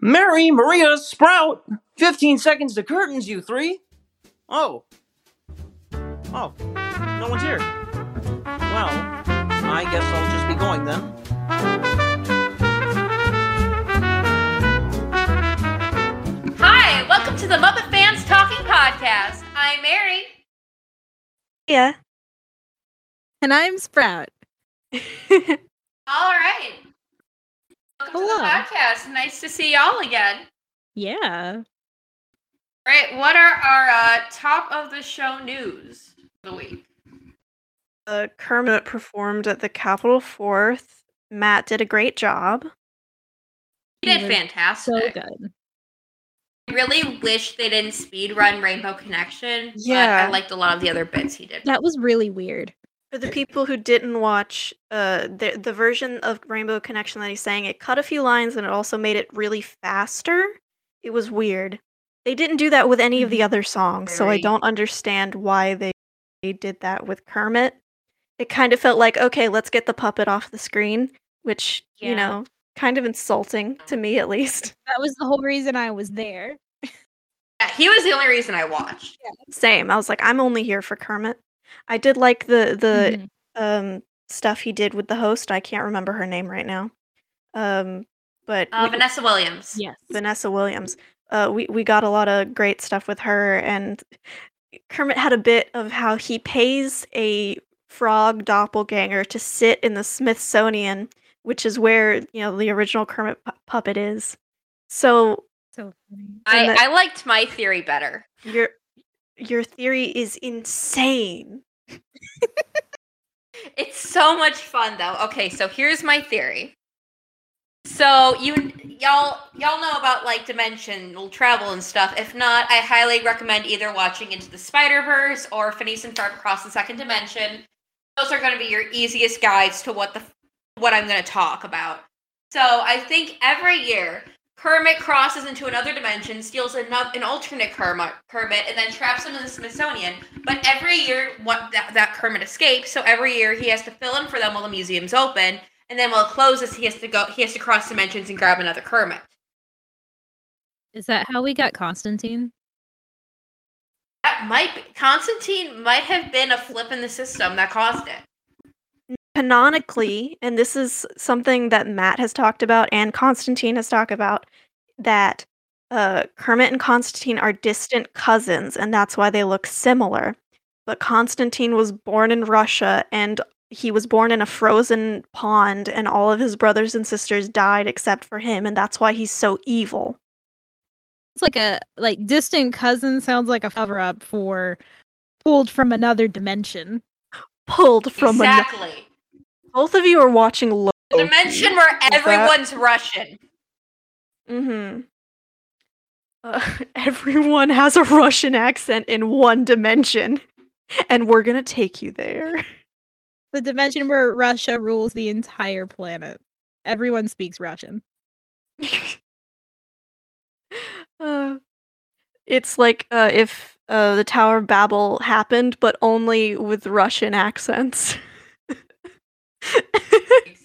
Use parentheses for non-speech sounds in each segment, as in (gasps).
Mary Maria Sprout. 15 seconds to curtains, you three. Oh. Oh. No one's here. Well, I guess I'll just be going then. Hi, welcome to the Muppet Fans Talking Podcast. I'm Mary. Yeah. And I'm Sprout. (laughs) All right. Welcome to Hello. the podcast. Nice to see y'all again. Yeah. Right, what are our uh, top of the show news of the week? Uh, Kermit performed at the Capitol Fourth. Matt did a great job. He did He fantastic. So good. I really wish they didn't speed run Rainbow Connection. But Yeah. I liked a lot of the other bits he did. That was really weird. For the people who didn't watch uh, the the version of Rainbow Connection that he sang, it cut a few lines and it also made it really faster. It was weird. They didn't do that with any of the other songs, so I don't understand why they, they did that with Kermit. It kind of felt like, okay, let's get the puppet off the screen, which, you know, kind of insulting to me at least. (laughs) That was the whole reason I was there. Yeah, he was the only reason I watched. Same. I was like, I'm only here for Kermit. I did like the the Mhm. um stuff he did with the host. I can't remember her name right now. Um, but Uh, we- Vanessa Williams. Yes. Vanessa Williams. Uh, we we got a lot of great stuff with her, and Kermit had a bit of how he pays a frog doppelganger to sit in the Smithsonian, which is where you know the original Kermit pu- puppet is. So So funny. I, And the- I liked my theory better. your your theory is insane. It's so much fun though. Okay, so here's my theory. So you y'all y'all know about like dimensional travel and stuff. If not, I highly recommend either watching Into the Spider Verse or Phineas and Ferb Across the Second Dimension. Those are going to be your easiest guides to what the what I'm going to talk about. So I think every year Kermit crosses into another dimension, steals another, an alternate Kermit, Kermit, and then traps him in the Smithsonian. But every year, what that, that Kermit escapes. So every year, he has to fill in for them while the museum's open, and then while it closes, he has to go. He has to cross dimensions and grab another Kermit. Is that how we got Constantine? That might be, Constantine might have been a flip in the system that caused it. Canonically, and this is something that Matt has talked about and Constantine has talked about, that uh, Kermit and Constantine are distant cousins, and that's why they look similar. But Constantine was born in Russia, and he was born in a frozen pond, and all of his brothers and sisters died except for him, and that's why he's so evil. It's like a like distant cousin sounds like a cover up for pulled from another dimension. Pulled from ano- exactly. Both of you are watching Loki. The dimension where that- everyone's Russian. Mm-hmm. Uh, (laughs) everyone has a Russian accent in one dimension, (laughs) and we're gonna take you there. The dimension where Russia rules the entire planet. Everyone speaks Russian. (laughs) uh, it's like uh, if uh, the Tower of Babel happened, but only with Russian accents.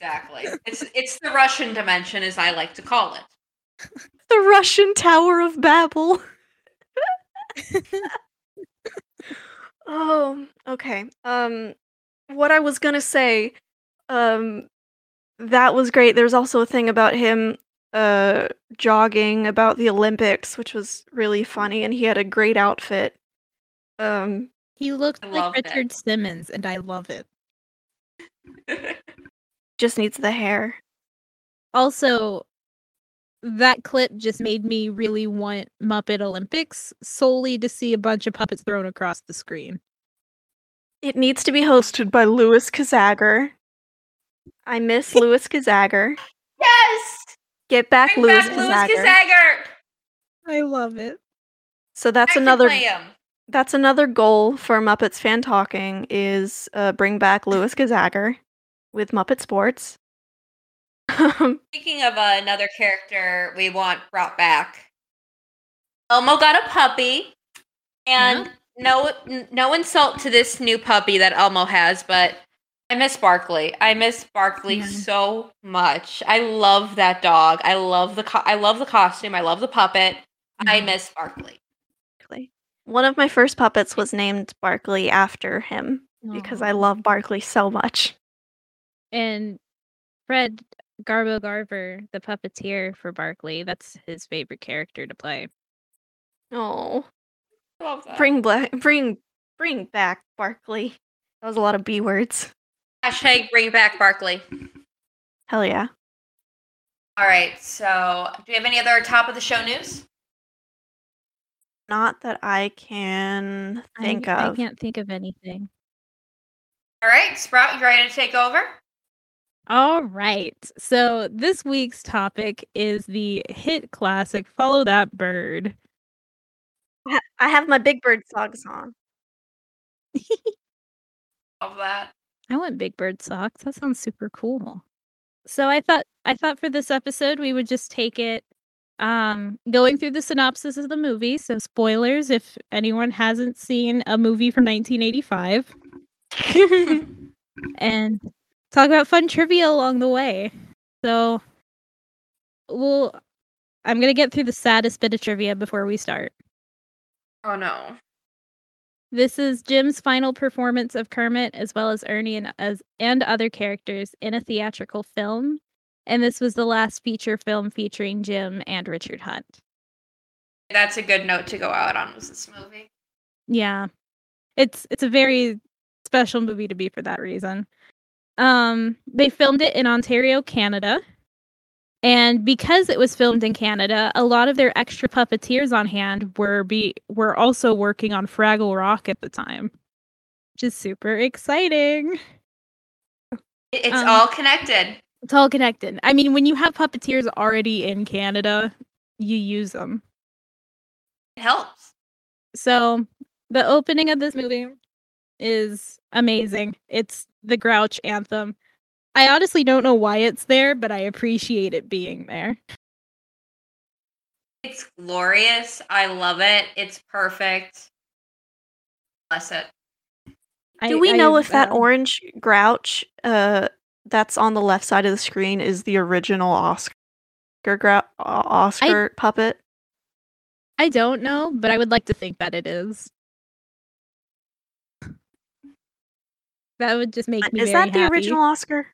Exactly. It's it's the Russian dimension, as I like to call it. (laughs) the Russian Tower of Babel. oh, (laughs) okay. Um, what I was gonna say, um, that was great. There's also a thing about him, uh, jogging about the Olympics, which was really funny, and he had a great outfit. Um, He looked like loved it. Richard Simmons, and I love it. (laughs) just needs the hair. Also, that clip just made me really want Muppet Olympics solely to see a bunch of puppets thrown across the screen. It needs to be hosted by Louis Kazagger. I miss (laughs) Louis Kazagger. yes. Get back Bring Louis back Louis Kazagger. Kazagger. I love it. So that's I another that's another goal for Muppets fan talking is uh, bring back Louis Kazagger with Muppet Sports. Um, Speaking of uh, another character we want brought back, Elmo got a puppy, and no n- no insult to this new puppy that Elmo has, but I miss Barkley. I miss Barkley Yeah. so much. I love that dog. I love the co- I love the costume. I love the puppet. I Mhm. miss Barkley. Barkley. One of my first puppets was named Barkley after him because I love Barkley so much. And Fred Garbo Garver, the puppeteer for Barkley, that's his favorite character to play. Oh, Love that. bring black, bring, bring back Barkley. That was a lot of B words. Hashtag bring back Barkley. Hell yeah. All right. So, do we have any other top of the show news? Not that I can think I, of. I can't think of anything. All right, Sprout, you ready to take over? All right. So this week's topic is the hit classic Follow That Bird. I have my Big Bird socks on. (laughs) Love that. I want Big Bird socks. That sounds super cool. So I thought I thought for this episode we would just take it um going through the synopsis of the movie. So spoilers if anyone hasn't seen a movie from 1985 (laughs) and talk about fun trivia along the way. So we'll I'm going to get through the saddest bit of trivia before we start. Oh no. This is Jim's final performance of Kermit as well as Ernie and as and other characters in a theatrical film. And this was the last feature film featuring Jim and Richard Hunt. That's a good note to go out on was this movie. Yeah. It's it's a very special movie to be for that reason. Um they filmed it in Ontario, Canada. And because it was filmed in Canada, a lot of their extra puppeteers on hand were be were also working on Fraggle Rock at the time. Which is super exciting. It's Um, all connected. It's all connected. I mean, when you have puppeteers already in Canada, you use them. It helps. So the opening of this movie is amazing. It's the Grouch anthem. I honestly don't know why it's there, but I appreciate it being there. It's glorious. I love it. It's perfect. Bless it. Do I- we know I, if that uh, orange grouch uh, that's on the left side of the screen is the original Oscar grou- uh, Oscar puppet? I don't know, but I would like to think that it is. That would just make me Is very that the happy. original Oscar?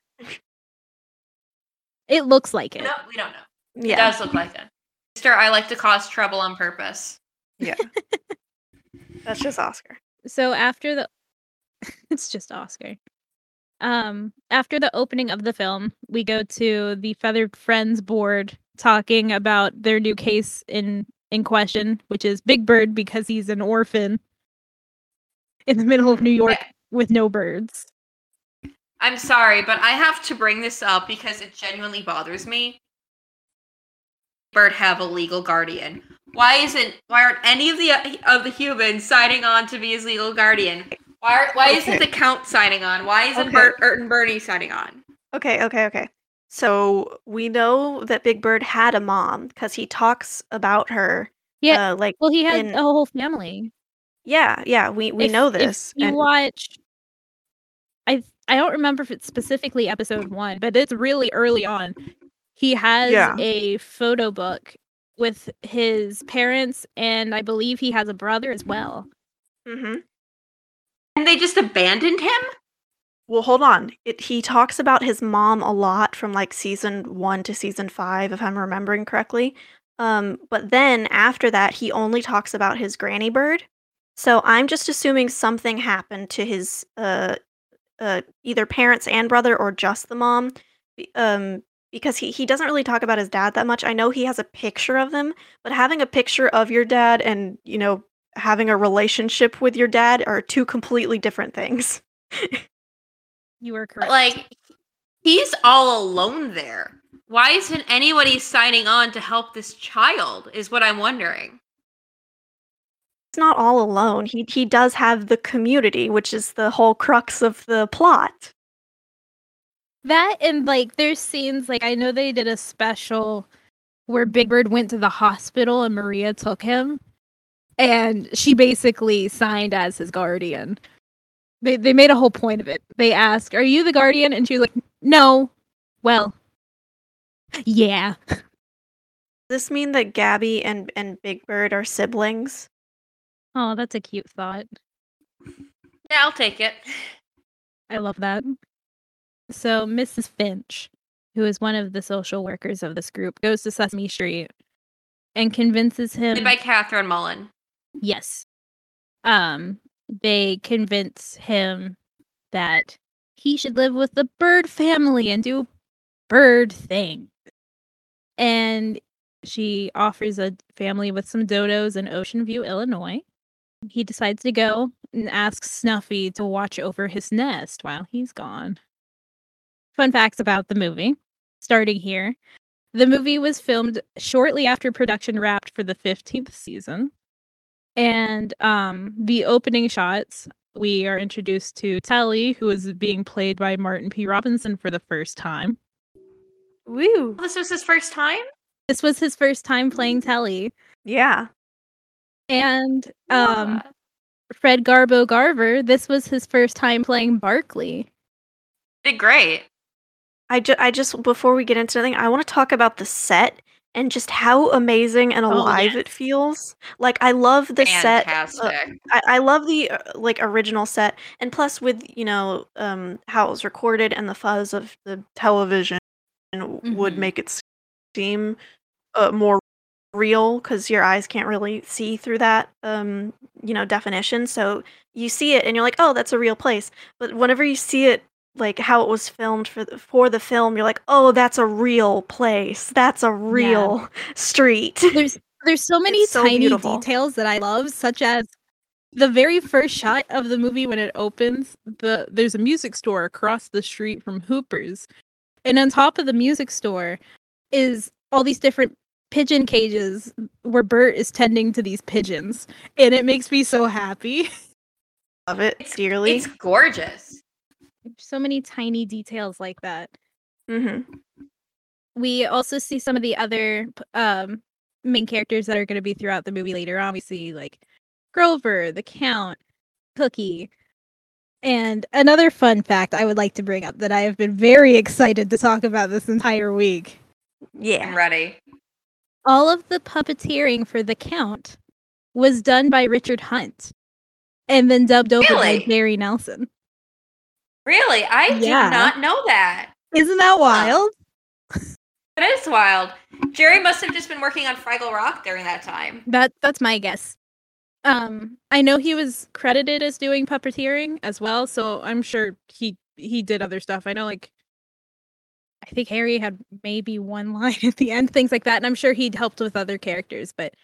It looks like it. No, we don't know. It does look like it. Mister, I like to cause trouble on purpose. Yeah. (laughs) That's just Oscar. so after the (laughs) it's just oscar um after the opening of the film we go to the feathered friends board talking about their new case in in question which is big bird because he's an orphan in the middle of new york Okay. With no birds I'm sorry, but I have to bring this up because it genuinely bothers me. Bird have a legal guardian. Why isn't why aren't any of the of the humans signing on to be his legal guardian? Why are, why isn't Okay. the count signing on? Why isn't Okay. Bert, Bert and Bernie signing on? Okay, okay, okay. So we know that Big Bird had a mom because he talks about her. yeah Uh, like, well he had in- a whole family yeah, yeah, we, we If- know if this. you and- watch I I don't remember if it's specifically episode 1, but it's really early on. He has Yeah. a photo book with his parents and I believe he has a brother as well. Mm-hmm. And they just abandoned him? Well, hold on. It, he talks about his mom a lot from like season one to season five, if I'm remembering correctly. Um, but then after that, he only talks about his granny bird. So I'm just assuming something happened to his uh, uh, either parents and brother or just the mom. Um, because he, he doesn't really talk about his dad that much. I know he has a picture of them, but having a picture of your dad and, you know, having a relationship with your dad are two completely different things. (laughs) You are correct. Like he's all alone there. Why isn't anybody signing on to help this child? Is what I'm wondering. Not all alone. He he does have the community, which is the whole crux of the plot. That and like there's scenes like I know they did a special where Big Bird went to the hospital and Maria took him and she basically signed as his guardian. They they made a whole point of it. They ask, "Are you the guardian?" And she was like, "No." Well, yeah. Does this mean that Gabi and, and Big Bird are siblings? Oh, that's a cute thought. Yeah, I'll take it. I love that. So Mrs. Finch, who is one of the social workers of this group, goes to Sesame Street and convinces him. Played by Catherine Mullen. Yes. Um, they convince him that he should live with the bird family and do bird things. And she offers a family with some dodos in Ocean View, Illinois. He decides to go and asks Snuffy to watch over his nest while he's gone. Fun facts about the movie, starting here. The movie was filmed shortly after production wrapped for the 15th season. And um, the opening shots, we are introduced to Telly, who is being played by Martin P. Robinson for the first time. Woo! This was his first time? This was his first time playing Telly. Yeah. And um, What? Fred Garbo Garver, this was his first time playing Barkley. Did great. I, ju- I just, before we get into anything, I want to talk about the set and just how amazing and Oh, alive it feels. Like, I love the set. uh, I, I love the uh, like original set, and plus with you know um, how it was recorded and the fuzz of the television would Mhm. make it seem uh, more real because your eyes can't really see through that um, you know definition. So you see it and you're like, oh, that's a real place. But whenever you see it like how it was filmed for the, for the film, you're like, oh, that's a real place. That's a real street. (laughs) There's there's so many so tiny beautiful. details that I love, such as the very first shot of the movie when it opens, the there's a music store across the street from Hooper's. And on top of the music store is all these different pigeon cages where Bert is tending to these pigeons. And it makes me so happy. Love it It's- dearly. It's gorgeous. so many tiny details like that. hmm we also see some of the other um main characters that are going to be throughout the movie later on we see like grover the count cookie and another fun fact i would like to bring up that i have been very (laughs) excited to talk about this entire week Yeah. I'm ready. All of the puppeteering for the count was done by richard hunt and then dubbed over Really? by Jerry nelson Really? I Yeah. did not know that. isn't that wild That is wild. Jerry must have just been working on Fraggle Rock during that time. That that's my guess. Um, I know he was credited as doing puppeteering as well, so I'm sure he he did other stuff. I know like I think Harry had maybe one (laughs) line at the end, things like that, and I'm sure he'd helped with other characters, but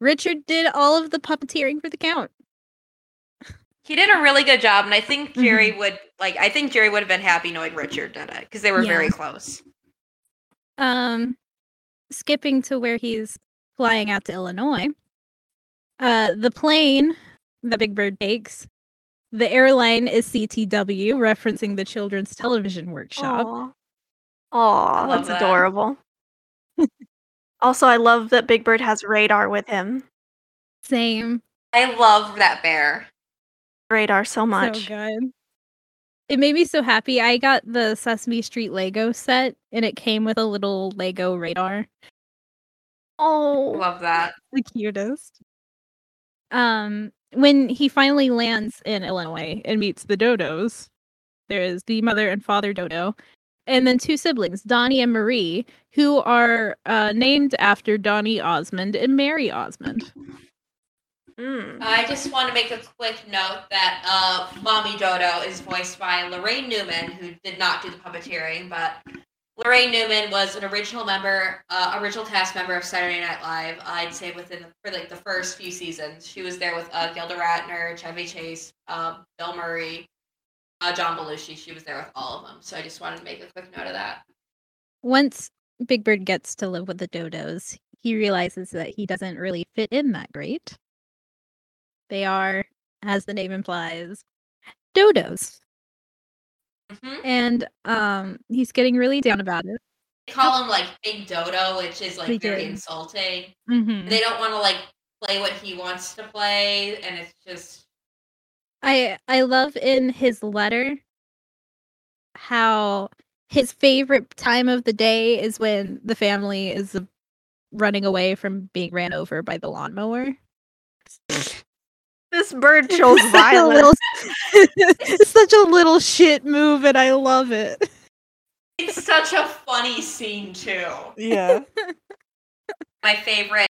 Richard did all of the puppeteering for the count. He did a really good job, and I think Mm-hmm. Jerry would like. I think Jerry would have been happy knowing Richard did it because they were very close. Um skipping to where he's flying out to Illinois. Uh the plane that Big Bird takes, the airline is CTW, referencing the Children's Television Workshop. Aw. Aw, that's that. adorable. also, I love that Big Bird has radar with him. Same. I love that bear. Radar so much. So good. It made me so happy. I got the Sesame Street Lego set and it came with a little Lego radar. oh, Love that. The cutest. Um when he finally lands in Illinois and meets the Dodos, there is the mother and father Dodo, and then two siblings, Donnie and Marie, who are uh, named after Donny Osmond and Marie Osmond. Mm. I just want to make a quick note that uh, Mommy Dodo is voiced by Laraine Newman, who did not do the puppeteering, but Laraine Newman was an original member, uh, original cast member of Saturday Night Live. I'd say within the, for like the first few seasons, she was there with uh, Gilda Radner, Chevy Chase, um, Bill Murray, uh, John Belushi. She was there with all of them. So I just wanted to make a quick note of that. Once Big Bird gets to live with the Dodos, he realizes that he doesn't really fit in that great. They are, as the name implies, dodos. hmm And um he's getting really down about it. They call him like Big Dodo, which is like They very do. insulting. Mm-hmm. they don't want to like play what he wants to play and it's just I I love in his letter how his favorite time of the day is when the family is uh, running away from being ran over by the lawnmower. This bird (laughs) shows It's such a violence. little- (laughs) it's such a little shit move, and I love it. It's such a funny scene too. Yeah. (laughs) My favorite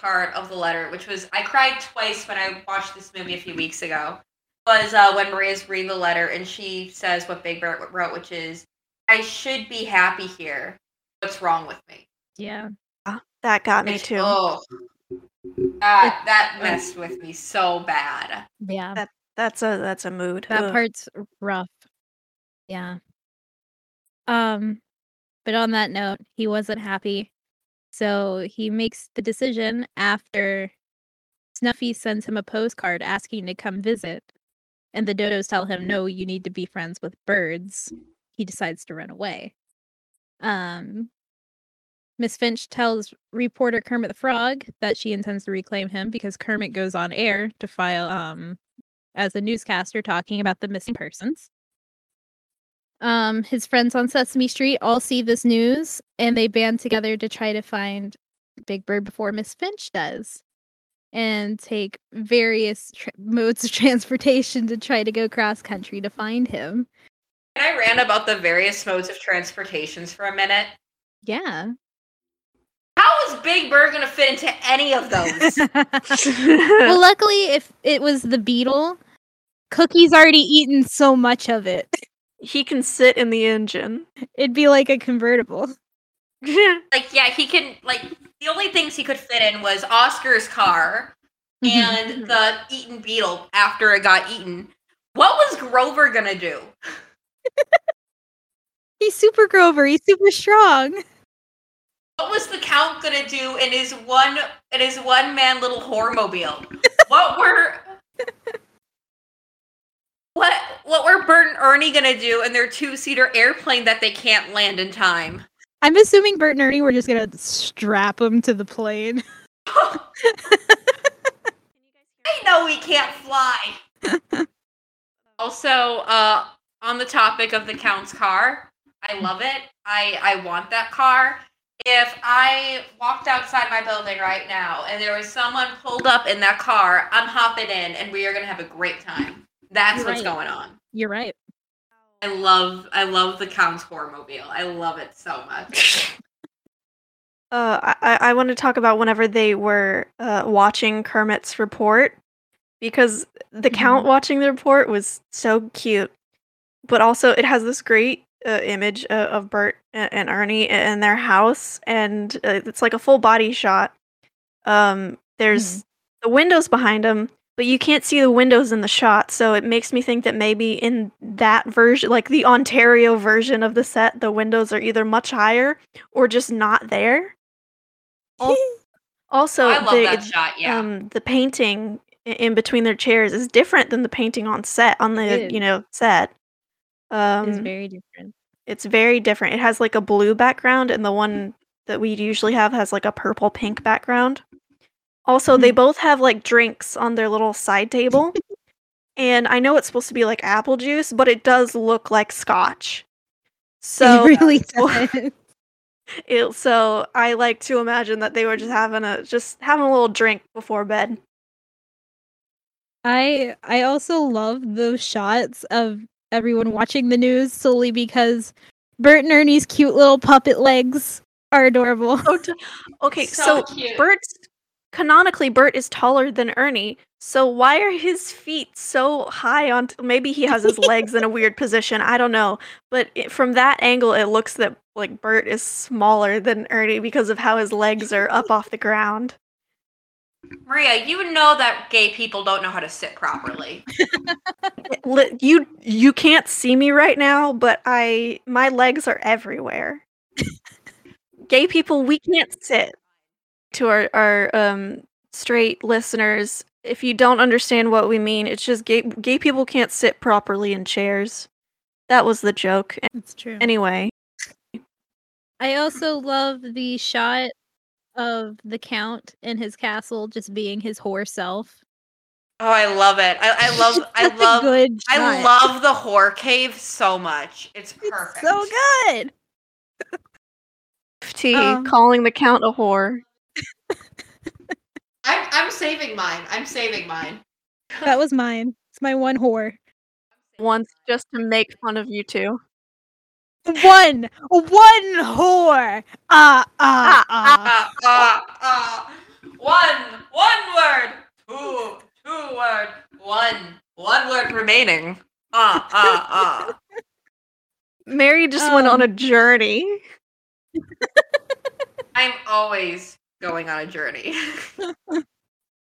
part of the letter, which was I cried twice when I watched this movie a few weeks ago, was uh, when Maria's reading the letter and she says what Big Bird wrote, which is, "I should be happy here. What's wrong with me?" Yeah. That got me too. Oh, that that messed with me so bad. Yeah. That's a that's a mood. That Ugh. part's rough. Yeah. Um, but on that note, he wasn't happy. So he makes the decision after Snuffy sends him a postcard asking to come visit. And the dodos tell him, no, you need to be friends with birds. He decides to run away. Um, Miss Finch tells reporter Kermit the Frog that she intends to reclaim him because Kermit goes on air to file um as a newscaster talking about the missing persons. Um, his friends on Sesame Street all see this news and they band together to try to find Big Bird before Miss Finch does and take various tra- modes of (laughs) transportation to try to go cross country to find him. Can I rant about the various modes of transportations for a minute? Yeah. How is Big Bird gonna fit into any of (laughs) those? well, luckily, if it was the beetle, Cookie's already eaten so much of it. He can sit in the engine. It'd be like a convertible. (laughs) (laughs) like, yeah, he can. Like, the only things he could fit in was Oscar's car (laughs) and the eaten beetle after it got eaten. What was Grover gonna do? He's super Grover. He's super strong. What was the Count gonna do in his one in his one man little whoremobile? what were what what were Bert and Ernie gonna do in their two seater airplane that they can't land in time? I'm assuming Bert and Ernie were just gonna strap them to the plane. (laughs) (laughs) I know we can't fly. (laughs) also, uh, on the topic of the Count's car, I love it. I I want that car. If I walked outside my building right now and there was someone pulled up in that car, I'm hopping in and we are gonna have a great time. That's You're what's right. going on. You're right. I love I love the Count's Horrormobile. I love it so much. (laughs) Uh, I, I- I want to talk about whenever they were uh, watching Kermit's report because the count watching the report was so cute, but also it has this great uh, image uh, of Bert and, and Ernie in their house, and uh, it's like a full body shot. Um, there's the windows behind them, but you can't see the windows in the shot, so it makes me think that maybe in that version, like the Ontario version of the set, the windows are either much higher or just not there. (laughs) Also, I love the, that shot, yeah. um, the painting in between their chairs is different than the painting on set on the you know set. Um, it's very different. it's very different. It has like a blue background, and the one that we usually have has like a purple pink background. Also, they mm-hmm. both have like drinks on their little side table. (laughs) and I know it's supposed to be like apple juice, but it does look like scotch. So it really (laughs) so- does. it, so I like to imagine that they were just having a just having a little drink before bed. I I also love those shots of everyone watching the news solely because Bert and Ernie's cute little puppet legs are adorable. Oh, okay. So So. Bert's canonically Bert is taller than Ernie. So why are his feet so high on? T- maybe he has his legs in a weird position. I don't know. But it, from that angle, it looks that like Bert is smaller than Ernie because of how his legs are up off the ground. Maria, you know that gay people don't know how to sit properly. (laughs) You you can't see me right now, but I my legs are everywhere. (laughs) Gay people, we can't sit. To our our um straight listeners, if you don't understand what we mean, it's just gay gay people can't sit properly in chairs. That was the joke. It's true. Anyway, I also love the shot of the count in his castle just being his whore self. Oh, I love it. I, I love (laughs) I love good I love the whore cave so much. It's perfect. It's so good. T Um, calling the count a whore. I'm I'm saving mine. I'm saving mine. That was mine. It's my one whore. Once just to make fun of you two. One, one whore. Ah, ah, ah. Uh, uh, uh, one, one word. Two, two word. One, one word remaining. Ah, ah, ah. Mary just went on Um, a journey. I'm always going on a journey.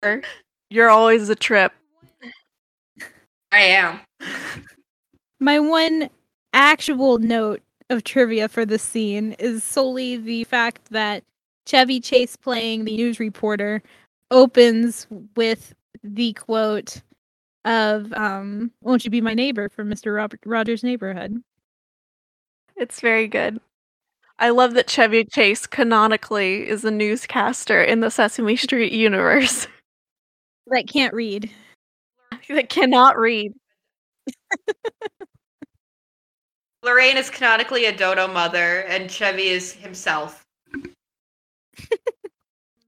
(laughs) You're always a trip. I am. My one actual note of trivia for this scene is solely the fact that Chevy Chase playing the news reporter opens with the quote of um won't you be my neighbor from Mr. Robert Rogers neighborhood. It's very good. I love that Chevy Chase canonically is a newscaster in the Sesame Street universe (laughs) That can't read. that cannot read. (laughs) Laraine is canonically a dodo mother, and Chevy is himself. (laughs)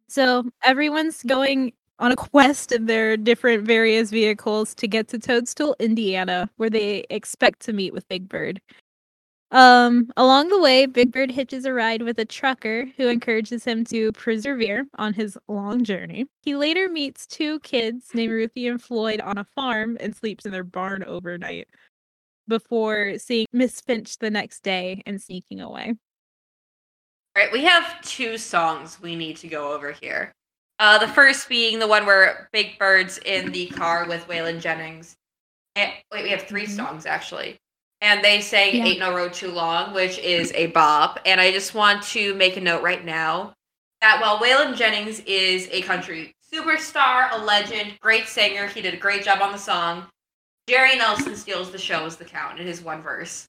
So everyone's going on a quest in their different various vehicles to get to Toadstool, Indiana, where they expect to meet with Big Bird. Um, along the way, Big Bird hitches a ride with a trucker who encourages him to persevere on his long journey. He later meets two kids named Ruthie and Floyd on a farm and sleeps in their barn overnight before seeing Miss Finch the next day and sneaking away. All right, we have two songs we need to go over here. Uh, the first being the one where Big Bird's in the car with Waylon Jennings. And, wait, we have 3 Mhm. songs actually. And they sang Yeah. Ain't No Road Too Long, which is a bop. And I just want to make a note right now that while Waylon Jennings is a country superstar, a legend, great singer, he did a great job on the song. Jerry Nelson steals the show as the count in his one verse.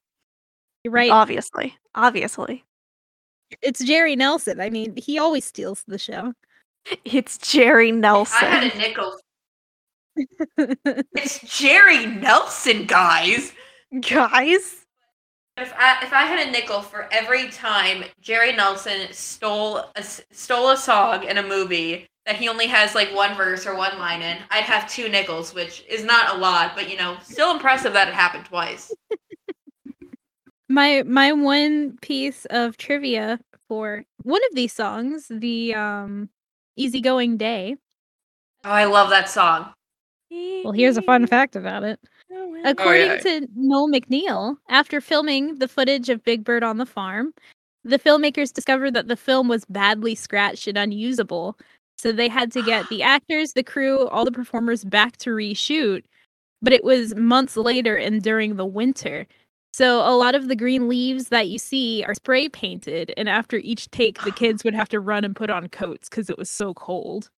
You're right. Obviously. Obviously. it's Jerry Nelson. I mean, he always steals the show. It's Jerry Nelson. I had a nickel. It's Jerry Nelson, guys. Guys, If I if I had a nickel for every time Jerry Nelson stole a stole a song in a movie that he only has like one verse or one line in, I'd have two nickels, which is not a lot, but you know, still impressive that it happened twice. (laughs) my my one piece of trivia for one of these songs, the um Easygoing Day. Oh, I love that song. Well, here's a fun fact about it. According yeah. to Noel MacNeal, after filming the footage of Big Bird on the farm, the filmmakers discovered that the film was badly scratched and unusable. So they had to get the (gasps) actors, the crew, all the performers back to reshoot. But it was months later and during the winter. So a lot of the green leaves that you see are spray painted. And after each take, the kids would have to run and put on coats because it was so cold.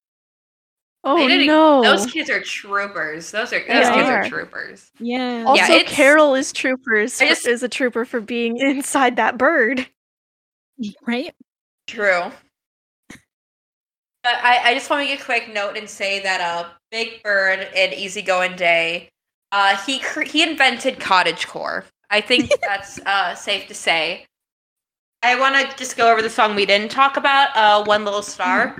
Oh They didn't- no. Those kids are troopers. Those are those They kids are. are troopers. Yeah. also, Yeah, Caroll is troopers. Just- is a trooper for being inside that bird. (laughs) right? True. But I, I just want to make a quick note and say that uh, Big Bird and Easygoing Day, uh, he cr- he invented cottagecore. I think (laughs) that's uh, safe to say. I want to just go over the song we didn't talk about, uh, One Little Star.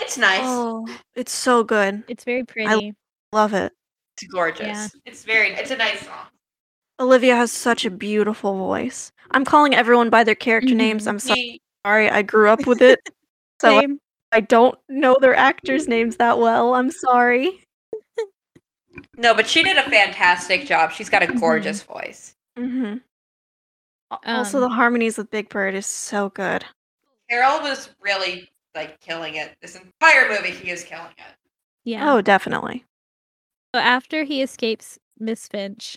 It's nice. Oh, it's so good. It's very pretty. I Love it. It's gorgeous. Yeah. It's very. It's a nice song. Olivia has such a beautiful voice. I'm calling everyone by their character names. Mhm. I'm so sorry. I grew up with it. (laughs) So Same. I don't know their actors' names that well. I'm sorry. no, but she did a fantastic job. She's got a Mhm. gorgeous voice. hmm also, the Um, harmonies with Big Bird is so good. Caroll was really like killing it. This entire movie, he is killing it. Yeah. Oh, definitely. So after he escapes Miss Finch,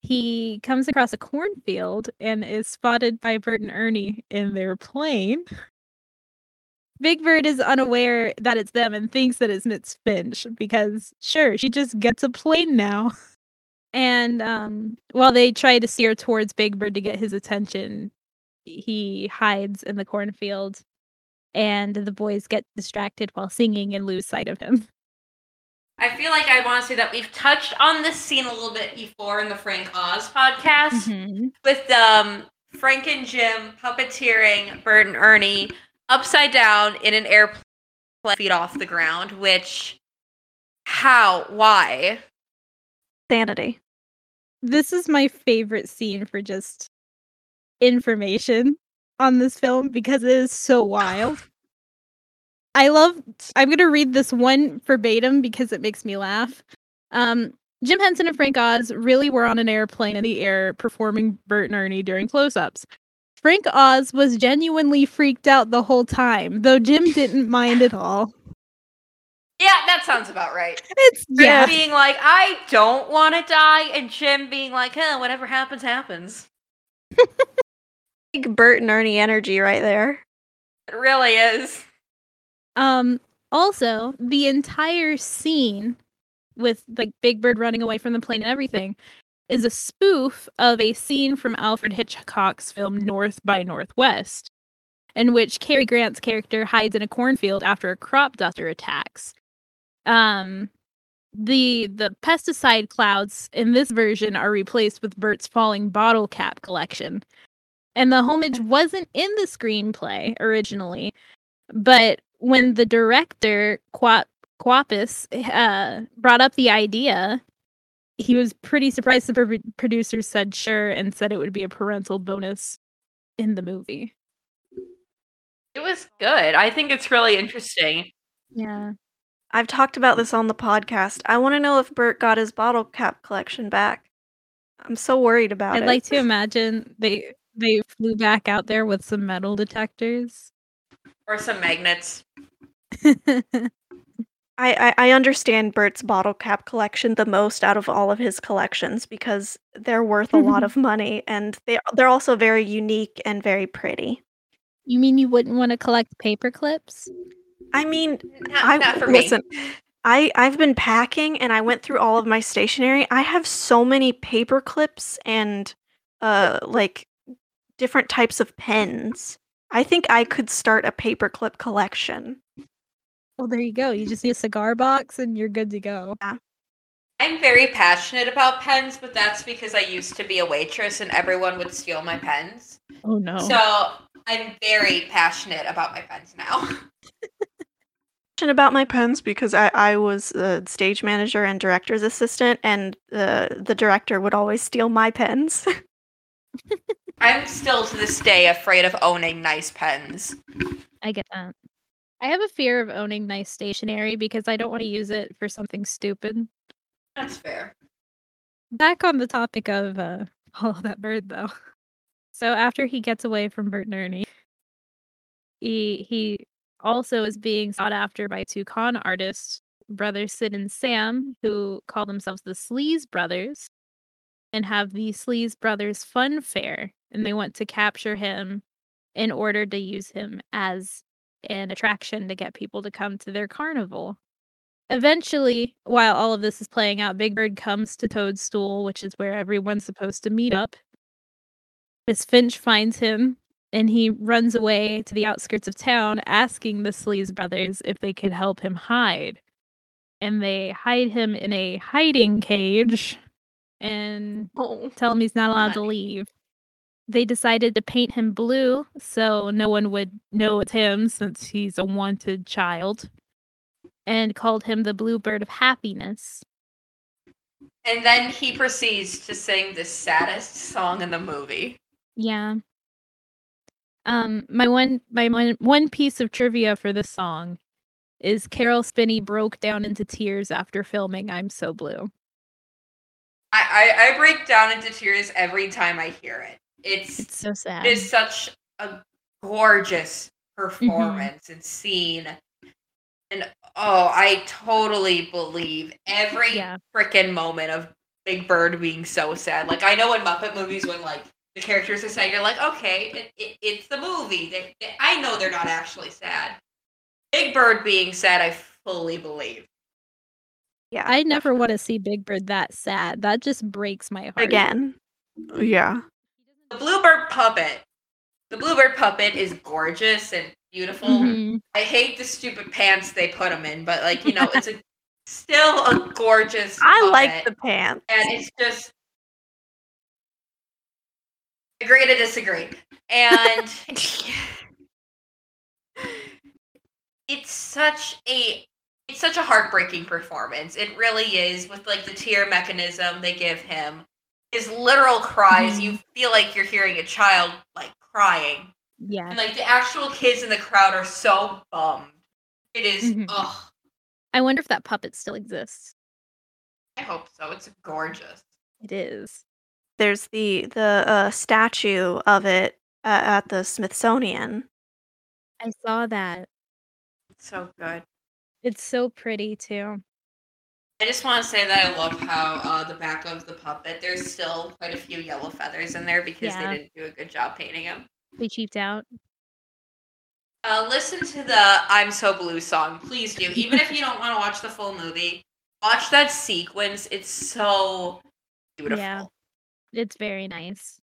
he comes across a cornfield and is spotted by Bert and Ernie in their plane. Big Bird is unaware that it's them and thinks that it's Miss Finch because, sure, she just gets a plane now. And um, while they try to steer towards Big Bird to get his attention, he hides in the cornfield, and the boys get distracted while singing and lose sight of him. (laughs) I feel like I want to say that we've touched on this scene a little bit before in the Frank Oz podcast Mhm. with um Frank and Jim puppeteering Bert and Ernie upside down in an airplane feet off the ground, which how? Why? Sanity. This is my favorite scene for just information on this film because it is so wild. I love I'm going to read this one verbatim because it makes me laugh. Um Jim Henson and Frank Oz really were on an airplane in the air performing Bert and Ernie during close-ups. Frank Oz was genuinely freaked out the whole time, though Jim didn't mind at all. Yeah, that sounds about right. It's yeah. being like, I don't want to die, and Jim being like, huh, whatever happens, happens. (laughs) Big Bert and Ernie energy right there. It really is. Um also, the entire scene with like Big Bird running away from the plane and everything is a spoof of a scene from Alfred Hitchcock's film North by Northwest, in which Cary Grant's character hides in a cornfield after a crop duster attacks. Um the the pesticide clouds in this version are replaced with Bert's falling bottle cap collection. And the homage wasn't in the screenplay originally, but when the director Quap Kwapis uh, brought up the idea, he was pretty surprised. The pro- producers said sure and said it would be a parental bonus in the movie. It was good. I think it's really interesting. Yeah, I've talked about this on the podcast. I want to know if Bert got his bottle cap collection back. I'm so worried about it. I'd like to imagine they they flew back out there with some metal detectors. Or some magnets. (laughs) I, I I understand Bert's bottle cap collection the most out of all of his collections because they're worth a lot (laughs) of money and they they're also very unique and very pretty. you mean you wouldn't want to collect paper clips? I mean, Not, I not for listen. me. I I've been packing and I went through all of my stationery. I have so many paper clips and uh like different types of pens. I think I could start a paperclip collection. Well, there you go. You just need a cigar box and you're good to go. I'm very passionate about pens, but that's because I used to be a waitress and everyone would steal my pens. Oh no. So I'm very passionate about my pens now. (laughs) Question About my pens because I, I was a stage manager and director's assistant and uh, the director would always steal my pens. (laughs) I'm still to this day afraid of owning nice pens. I get that. I have a fear of owning nice stationery because I don't want to use it for something stupid. That's fair. Back on the topic of uh, (laughs) oh that bird though. So after he gets away from Bert and Ernie, he he also is being sought after by two con artists, brothers Sid and Sam, who call themselves the Sleaze Brothers, and have the Sleaze Brothers Fun Fair, and they want to capture him in order to use him as an attraction to get people to come to their carnival. Eventually, while all of this is playing out, Big Bird comes to Toadstool, which is where everyone's supposed to meet up. Miss Finch finds him and he runs away to the outskirts of town, asking the Sleaze brothers if they could help him hide. And they hide him in a hiding cage and Oh. tell him he's not allowed to leave. They decided to paint him blue so no one would know it's him since he's a wanted child, and called him the Bluebird of Happiness. And then he proceeds to sing the saddest song in the movie. Yeah. Um, my one my one one piece of trivia for this song is Caroll Spinney broke down into tears after filming "I'm So Blue." I, I, I break down into tears every time I hear it. It's It's so sad. it is such a gorgeous mm-hmm. performance and scene. And oh, I totally believe every Yeah. freaking moment of Big Bird being so sad. Like I know in Muppet movies when like the characters are sad, you're like, okay, it, it, it's the movie. They, they- I know they're not actually sad. Big Bird being sad, I fully believe. Yeah. I never want to see Big Bird that sad. That just breaks my heart. again. Yeah. The Bluebird puppet. The Bluebird puppet is gorgeous and beautiful. Mhm. I hate the stupid pants they put him in, but like you know, it's (laughs) a still a gorgeous. I like the pants. and it's just agree to disagree, and (laughs) it's such a it's such a heartbreaking performance. It really is with like the tear mechanism they give him. His literal cries, you feel like you're hearing a child like crying. Yeah. And like the actual kids in the crowd are so bummed. It is- Mhm. ugh. I wonder if that puppet still exists. I hope so. It's gorgeous. It is. There's the the uh, statue of it uh, at the Smithsonian. I saw that. It's so good. It's so pretty too. I just want to say that I love how uh, the back of the puppet, there's still quite a few yellow feathers in there because Yeah. they didn't do a good job painting them. They cheaped out. Uh, listen to the I'm So Blue song. Please do. Even if you don't want to watch the full movie, watch that sequence. It's so beautiful. Yeah. It's very nice.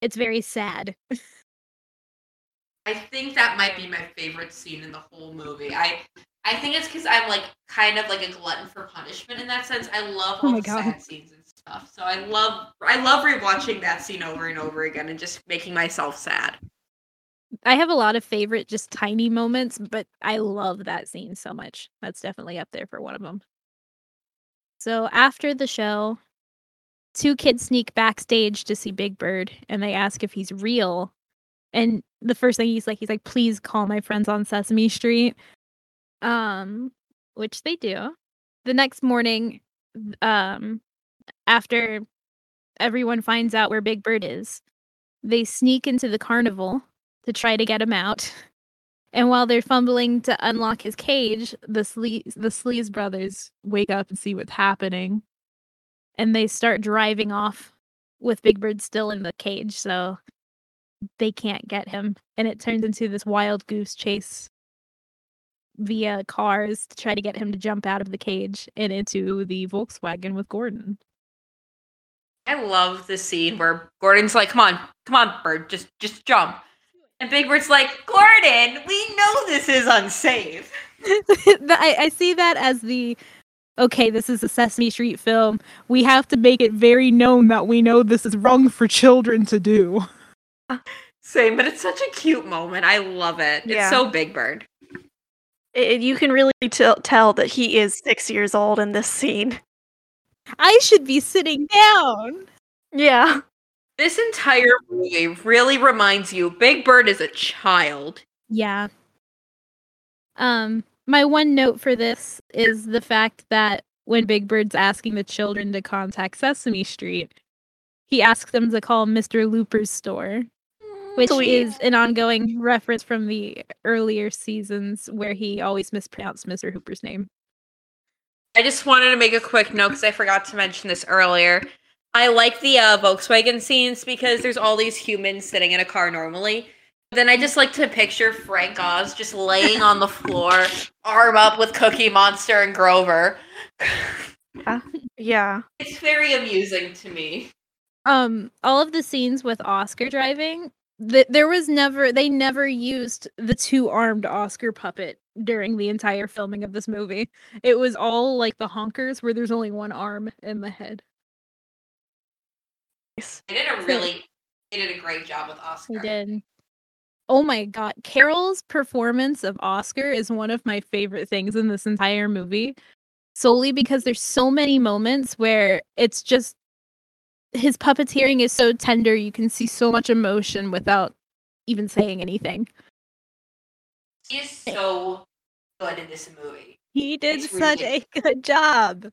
It's very sad. (laughs) I think that might be my favorite scene in the whole movie. I I think it's because I'm like kind of like a glutton for punishment in that sense. I love Oh all my the God. sad scenes and stuff. So I love I love rewatching that scene over and over again and just making myself sad. I have a lot of favorite just tiny moments, but I love that scene so much. That's definitely up there for one of them. So after the show, two kids sneak backstage to see Big Bird and they ask if he's real. And the first thing he's like, he's like, please call my friends on Sesame Street. Um, which they do. The next morning, um, after everyone finds out where Big Bird is, they sneak into the carnival to try to get him out. And while they're fumbling to unlock his cage, the Sleaze, the Sleaze brothers wake up and see what's happening. And they start driving off with Big Bird still in the cage, so they can't get him. And it turns into this wild goose chase via cars to try to get him to jump out of the cage and into the Volkswagen with Gordon. I love the scene where Gordon's like, "Come on, come on, Bird, just just jump." And Big Bird's like, "Gordon, we know this is unsafe." (laughs) I, I see that as the okay, this is a Sesame Street film. We have to make it very known that we know this is wrong for children to do. (laughs) Same, but it's such a cute moment. I love it. It's so Big Bird. It, you can really tell tell that he is six years old in this scene. I should be sitting down. Yeah. This entire movie really reminds you Big Bird is a child. Yeah. Um, my one note for this is the fact that when Big Bird's asking the children to contact Sesame Street, he asks them to call Mr. Looper's store, which Sweet. is an ongoing reference from the earlier seasons where he always mispronounced Mr. Hooper's name. I just wanted to make a quick note because I forgot to mention this earlier. I like the uh, Volkswagen scenes because there's all these humans sitting in a car normally. Then I just like to picture Frank Oz just laying on the floor, (laughs) arm up with Cookie Monster and Grover. Yeah. It's very amusing to me. um all of the scenes with oscar driving th- there was never they never used the two-armed oscar puppet during the entire filming of this movie. It was all like the honkers where there's only one arm in the head. They did a really, they did a great job with Oscar. they did. Oh my god Caroll's performance of oscar is one of my favorite things in this entire movie solely because there's so many moments where it's just his puppeteering is so tender you can see so much emotion without even saying anything He is so good in this movie. He did It's such really a good job.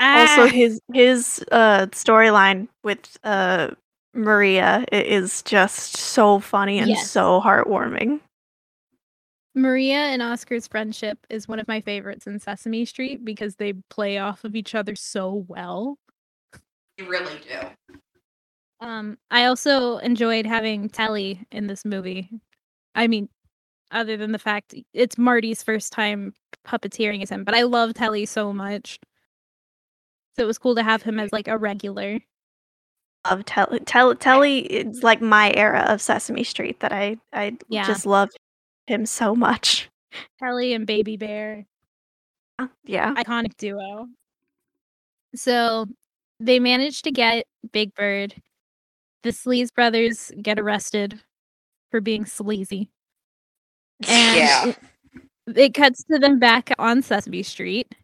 Also, Ah, his his uh storyline with uh Maria is just so funny and Yes. so heartwarming. Maria and Oscar's friendship is one of my favorites in Sesame Street because they play off of each other so well. You really do. Um, I also enjoyed having Telly in this movie. I mean, other than the fact it's Marty's first time puppeteering as him, but I love Telly so much. So it was cool to have him as like a regular. Love Telly. Tell, Telly is like my era of Sesame Street that I I Yeah. just love him so much. Telly and Baby Bear. Yeah. iconic duo. So they manage to get Big Bird. The Sleaze brothers get arrested for being sleazy. And Yeah. it, it cuts to them back on Sesame Street,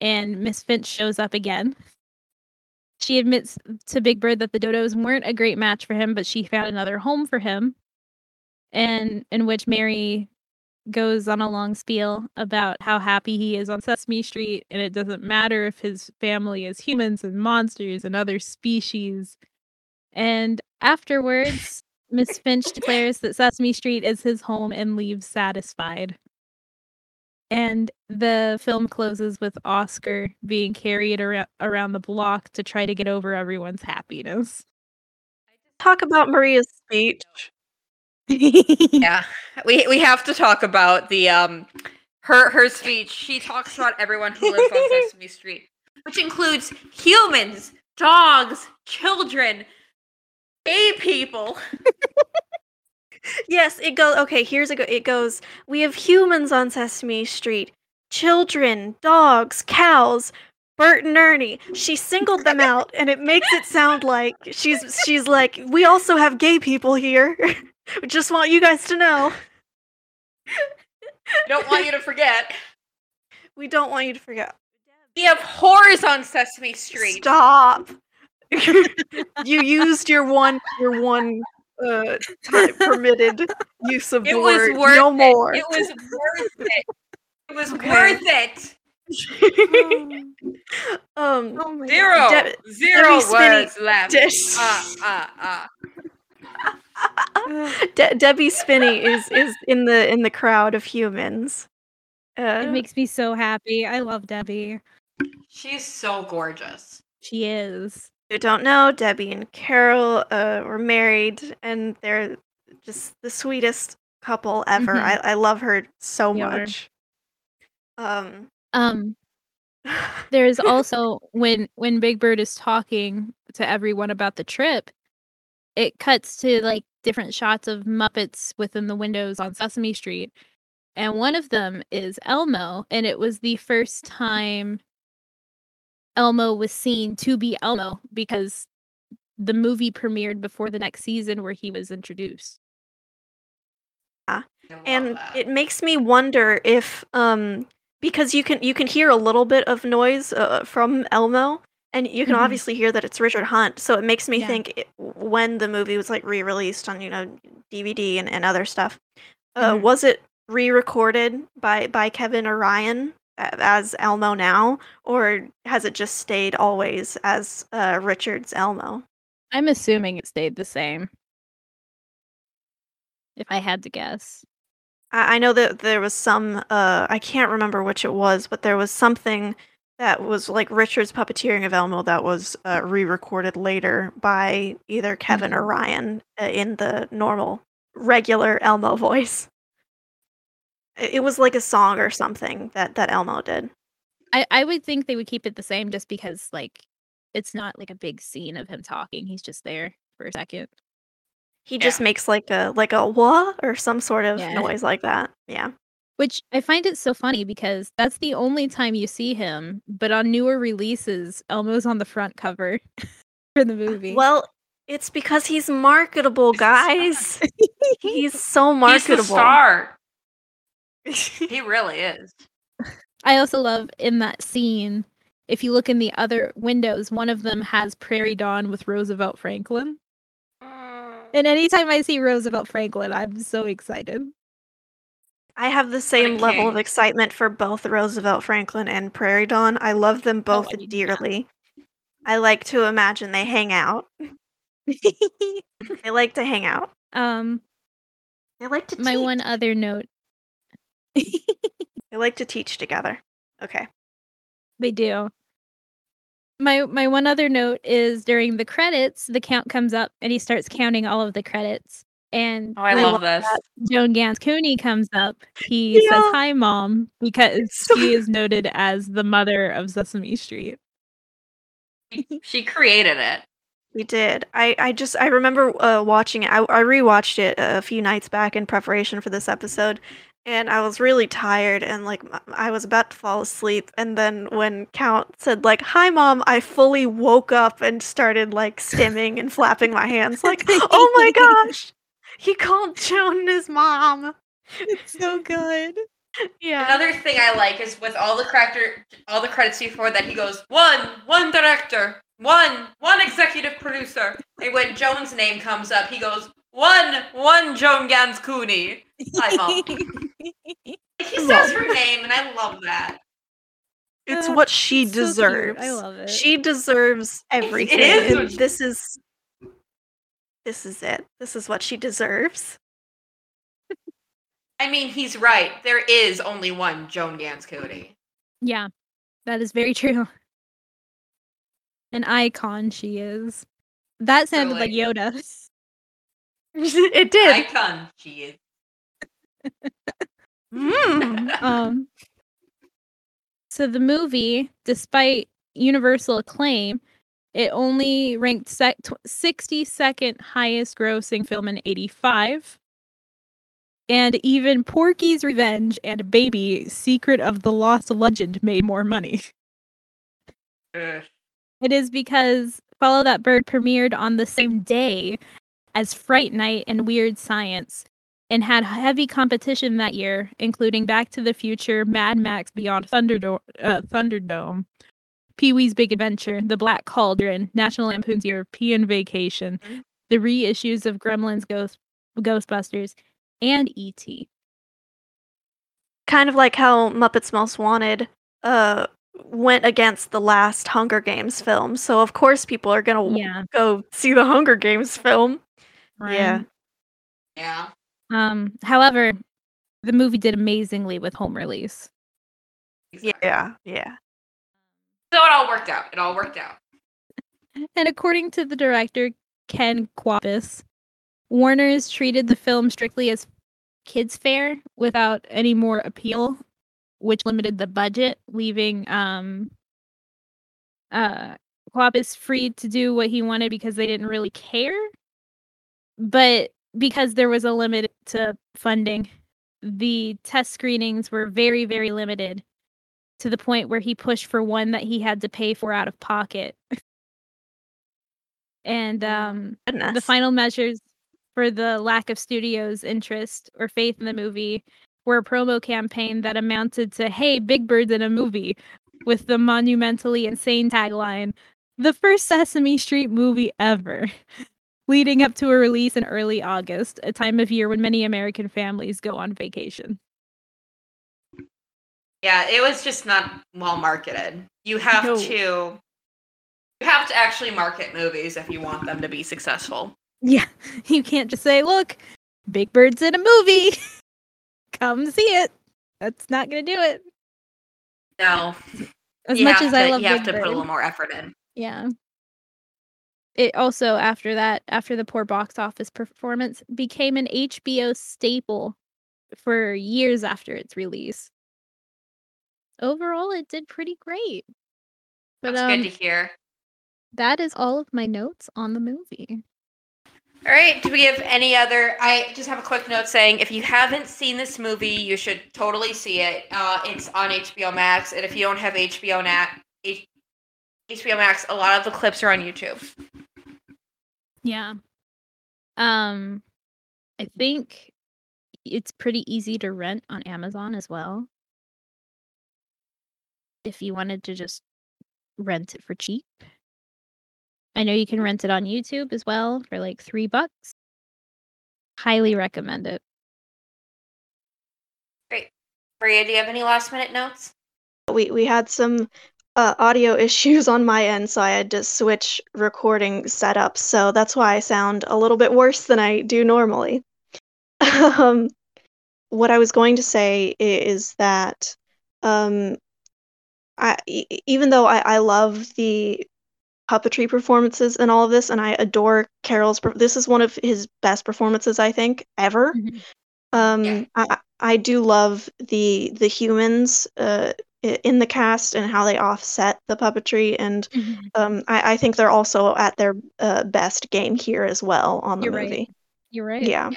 and Miss Finch shows up again. She admits to Big Bird that the dodos weren't a great match for him, but she found another home for him. And in which Mary goes on a long spiel about how happy he is on Sesame Street, and it doesn't matter if his family is humans and monsters and other species. And afterwards, Miss Finch declares that Sesame Street is his home and leaves satisfied. And the film closes with Oscar being carried ar- around the block to try to get over everyone's happiness. Talk about Maria's speech. (laughs) Yeah. We we have to talk about the um her her speech. She talks about everyone who lives on (laughs) Sesame Street, which includes humans, dogs, children, gay people. Yes, it goes. Okay, here's a go. It goes. We have humans on Sesame Street, children, dogs, cows, Bert and Ernie. She singled them out, and it makes it sound like she's she's like, we also have gay people here. (laughs) We Just want you guys to know. (laughs) Don't want you to forget. We don't want you to forget. We have whores on Sesame Street. Stop. (laughs) you used your one your one uh permitted use of the was word. worth no it. more. It was worth it. It was Okay. worth it. (laughs) um Oh my Zero. De- Zero Debbie Spinney- words left. De- Ah, ah, ah. De- Debbie Spinney is is in the in the crowd of humans. Uh, It makes me so happy. I love Debbie. She's so gorgeous. She is. who don't know, Debbie and Caroll uh, were married, and they're just the sweetest couple ever. Mhm. I, I love her so They are. much. Um, Um, (laughs) there's also when when Big Bird is talking to everyone about the trip, it cuts to like different shots of Muppets within the windows on Sesame Street. And one of them is Elmo, and it was the first time Elmo was seen to be Elmo because the movie premiered before the next season where he was introduced. I love and that. it makes me wonder if um because you can you can hear a little bit of noise uh, from Elmo and you can Mhm. obviously hear that it's Richard Hunt so it makes me Yeah. think it, when the movie was like re-released on you know DVD and, and other stuff uh, Mhm. was it re-recorded by by Kevin or Ryan as Elmo now or has it just stayed always as uh, Richard's Elmo I'm assuming it stayed the same. If I had to guess. I I know that there was some uh I can't remember which it was, but there was something that was like Richard's puppeteering of Elmo that was uh, re-recorded later by either Kevin or Ryan uh, in the normal regular Elmo voice. It was like a song or something that that Elmo did. I, I would think they would keep it the same just because like it's not like a big scene of him talking. He's just there for a second. He just makes like a like a wah or some sort of Yeah. noise like that. Yeah. Which I find it so funny because that's the only time you see him, but on newer releases, Elmo's on the front cover (laughs) for the uh, movie. Well, it's because he's marketable, He's the star. guys. (laughs) he's so marketable. He's marketable. the star. (laughs) He really is. I also love in that scene, if you look in the other windows, one of them has Prairie Dawn with Roosevelt Franklin. Mm. And anytime I see Roosevelt Franklin, I'm so excited. I have the same level of excitement for both Roosevelt Franklin and Prairie Dawn. I love them both I dearly. I like to imagine they hang out. They like to hang out. um, They like to my teach. one other note They like to teach together. Okay. They do. My my one other note is during the credits, the count comes up and he starts counting all of the credits. And Oh, I when love this. Joan Gans Cooney comes up, he Yeah. says hi mom because (laughs) So- she is noted as the mother of Sesame Street. (laughs) She created it. We did. I, I just I remember uh, watching it. I, I rewatched it a few nights back in preparation for this episode, and I was really tired and like I was about to fall asleep and then when Count said like hi mom I fully woke up and started like stimming and flapping my hands like oh my (laughs) gosh he called Joan his mom It's so good. yeah Another thing I like is with all the character, all the credits before that, he goes one, one director, one, one executive producer. And when Joan's name comes up, he goes one, one Joan Gans Cooney. Hi, Mom. (laughs) He says her name, and I love that. it's what she it's so cute. deserves I love it. she deserves everything is and what she- this is this is it this is what she deserves I mean, he's right. There is only one Joan Gans Cooney. yeah, that is very (laughs) true. An icon she is. That sounded like Really? Yoda. (laughs) it did Icon, she is. Mm. (laughs) um so the movie despite universal acclaim it only ranked sec- 62nd highest grossing film in 85 and even porky's revenge and baby secret of the lost legend made more money. Ugh. it is because follow that bird premiered on the same day as fright night and weird science and had heavy competition that year, including Back to the Future, Mad Max Beyond uh, Thunderdome, Pee Wee's Big Adventure, The Black Cauldron, National Lampoon's European Vacation, Mhm. the reissues of Gremlins, Ghost, Ghostbusters, and E E.T. kind of like how Muppets Most Wanted uh went against the last Hunger Games film. So of course people are going to Yeah, go see the Hunger Games film. Yeah. Yeah. Um, however, the movie did amazingly with home release. Yeah, yeah. So it all worked out. It all worked out. And according to the director, Ken Kwapis, Warner's treated the film strictly as kids' fare without any more appeal, which limited the budget, leaving um uh Kwapis free to do what he wanted because they didn't really care. But because there was a limit to funding, the test screenings were very, very limited to the point where he pushed for one that he had to pay for out of pocket. and um, Goodness. the final measures for the lack of studios' interest or faith in the movie were a promo campaign that amounted to "Hey, Big Bird's in a movie," with the monumentally insane tagline, "The first Sesame Street movie ever." Leading up to a release in early August, a time of year when many American families go on vacation. Yeah, it was just not well marketed. You have No. to you have to actually market movies if you want them to be successful. Yeah, (laughs) you can't just say, "Look, Big Bird's in a movie. (laughs) Come see it." That's not gonna do it. No. As you much have as I love you have Big to put a little more effort in. Yeah. It also after that, after the poor box office performance, became an HBO staple for years after its release. Overall, it did pretty great. But That's um, good to hear. that is all of my notes on the movie. All right. Do we have any other? I just have a quick note saying if you haven't seen this movie, you should totally see it. Uh, it's on HBO Max, and if you don't have HBO H- HBO Max, a lot of the clips are on YouTube. Yeah. Um, I think it's pretty easy to rent on Amazon as well. If you wanted to just rent it for cheap. I know you can rent it on YouTube as well for like three bucks. Highly recommend it. Great. Maria, do you have any last minute notes? we we had some uh, audio (laughs) issues on my end, so I had to switch recording setups. So that's why I sound a little bit worse than I do normally. (laughs) um, what I was going to say is that um, I, even though I, I love the puppetry performances and all of this, and I adore Caroll's, this is one of his best performances, I think, ever. Mhm. Um, Yeah. I I do love the the humans uh in the cast and how they offset the puppetry, and um, I, I think they're also at their uh, best game here as well on the You're right. movie. You're right. Yeah,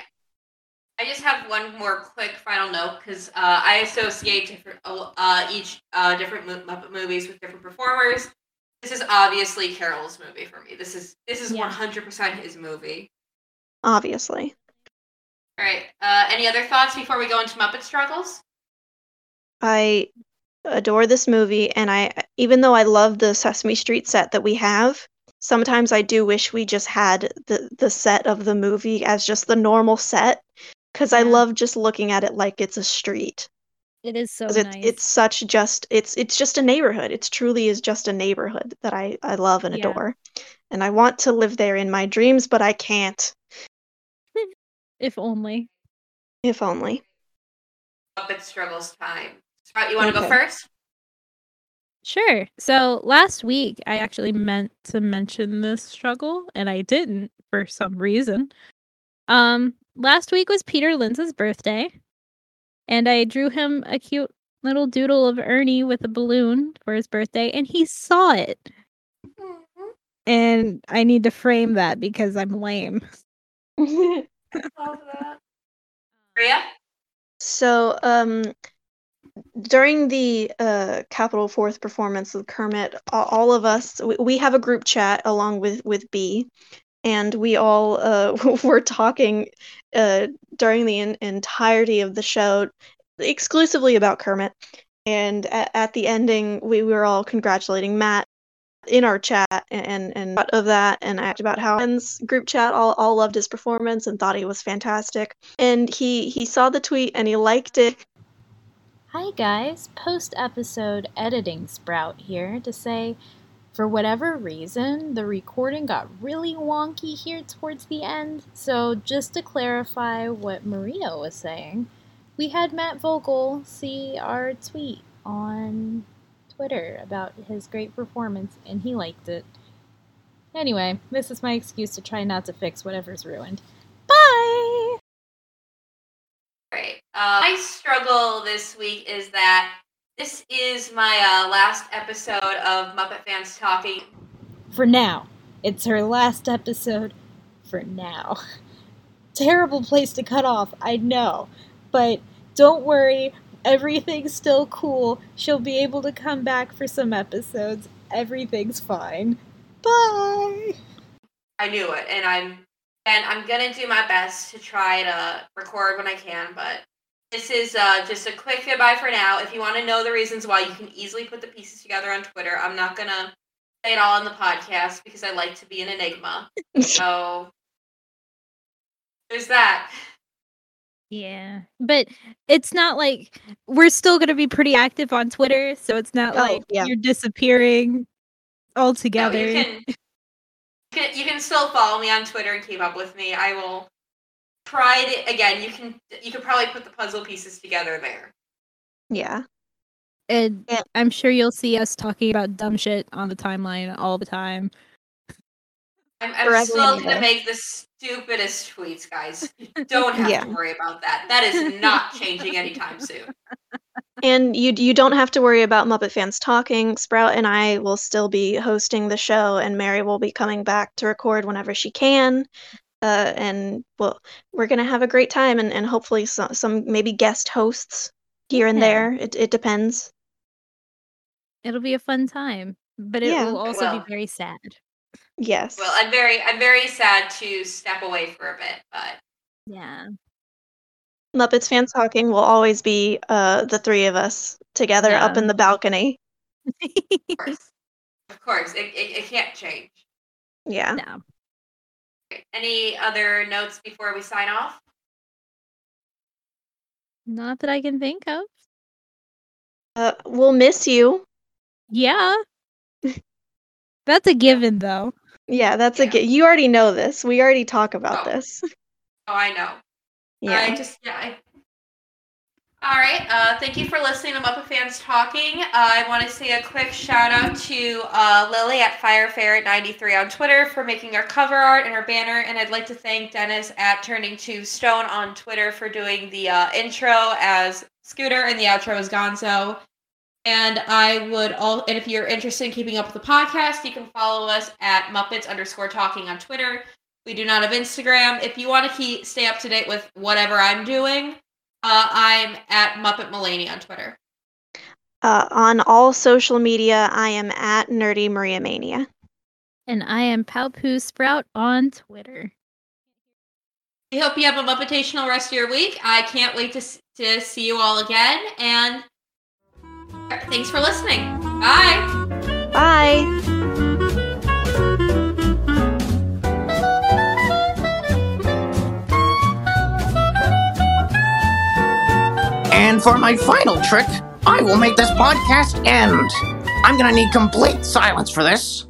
I just have one more quick final note because uh, I associate different uh, each uh, different Muppet movies with different performers. This is obviously Caroll's movie for me. This is this is one hundred percent his movie. Obviously. All right. Uh, any other thoughts before we go into Muppet struggles? I adore this movie, and I even though I love the Sesame Street set that we have, sometimes I do wish we just had the the set of the movie as just the normal set, because I love just looking at it like it's a street. It is so it's nice. it's such just it's it's just a neighborhood. It's truly is just a neighborhood that I I love and Yeah. adore, and I want to live there in my dreams, but I can't. (laughs) if only. If only. Muppet struggles time. Sprout, you want to go first? Sure. So last week I actually meant to mention this struggle and I didn't for some reason. Um last week was Peter Linz's birthday and I drew him a cute little doodle of Ernie with a balloon for his birthday and he saw it. And I need to frame that because I'm lame. Love (laughs) that. Maria? So, um, during the uh, Capitol Fourth performance with Kermit, all of us we, we have a group chat along with with B, and we all uh, (laughs) were talking uh, during the en- entirety of the show exclusively about Kermit. And at, at the ending, we were all congratulating Matt in our chat and and of that and act about how friends group chat all, all loved his performance and thought he was fantastic. And he he saw the tweet and he liked it. Hi guys, post episode editing Sprout here to say for whatever reason the recording got really wonky here towards the end. So just to clarify what Maria was saying, we had Matt Vogel see our tweet on Twitter about his great performance and he liked it. Anyway, this is my excuse to try not to fix whatever's ruined. Bye! Right. Uh, my struggle this week is that this is my uh, last episode of Muppet Fans Talking. For now. It's her last episode. For now. (laughs) Terrible place to cut off, I know. But don't worry, everything's still cool. She'll be able to come back for some episodes. Everything's fine. Bye! I knew it, and I'm and I'm gonna do my best to try to record when I can. But this is uh, just a quick goodbye for now. If you want to know the reasons why, you can easily put the pieces together on Twitter. I'm not gonna say it all in the podcast because I like to be an enigma. (laughs) So there's that. Yeah. But it's not like we're still going to be pretty active on Twitter, so it's not Oh, like yeah. you're disappearing No, altogether. you can, you can you can still follow me on Twitter and keep up with me. I will try it again. You can you could probably put the puzzle pieces together there. yeah And Yeah. I'm sure you'll see us talking about dumb shit on the timeline all the time. I'm, I'm still gonna make the stupidest tweets, guys. You (laughs) don't have Yeah. to worry about that. That is not changing anytime soon. (laughs) and you you don't have to worry about muppet fans talking sprout and i will still be hosting the show and mary will be coming back to record whenever she can uh, and well we're gonna have a great time and, and hopefully some, some maybe guest hosts here and Yeah. there it, it depends It'll be a fun time, but it Yeah. will also will. be very sad. yes Well, I'm very I'm very sad to step away for a bit, but Yeah. muppets fans talking will always be uh, the three of us together up in the balcony (laughs) of course, of course, it, it, it can't change. yeah no. Any other notes before we sign off? Not that I can think of. uh, we'll miss you Yeah. (laughs) That's a given though. yeah that's a Yeah. you already know this we already talk about Oh. this Oh, I know. yeah I just yeah. I... All right. Uh, thank you for listening to Muppet Fans Talking. Uh, I want to say a quick shout out to uh, Lily at FireFerret93 on Twitter for making our cover art and our banner, and I'd like to thank Dennis at Turning to Stone on Twitter for doing the uh, intro as Scooter and the outro as Gonzo. And I would all, and if you're interested in keeping up with the podcast, you can follow us at Muppets underscore Talking on Twitter. We do not have Instagram. If you want to keep stay up to date with whatever I'm doing, uh, I'm at Muppet Mulaney on Twitter. Uh, on all social media, I am at Nerdy Maria Mania. And I am Palpoo Sprout on Twitter. We hope you have a Muppetational rest of your week. I can't wait to, to see you all again. And thanks for listening. Bye. Bye. And for my final trick, I will make this podcast end. I'm gonna need complete silence for this.